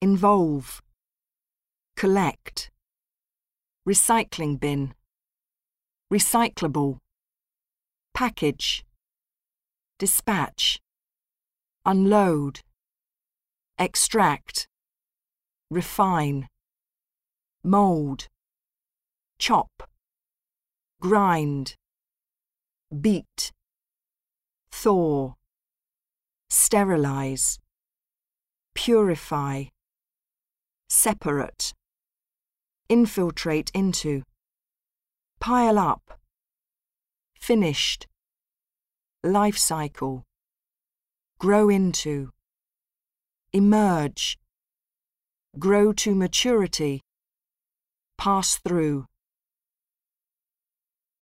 involve, collect, recycling bin, recyclable, package, dispatch, unload, extract, refine, mold, chop, grind, beat, thaw, sterilize, purify, separate, infiltrate into, pile up, finished, life cycle, grow into, emerge, grow to maturity, pass through.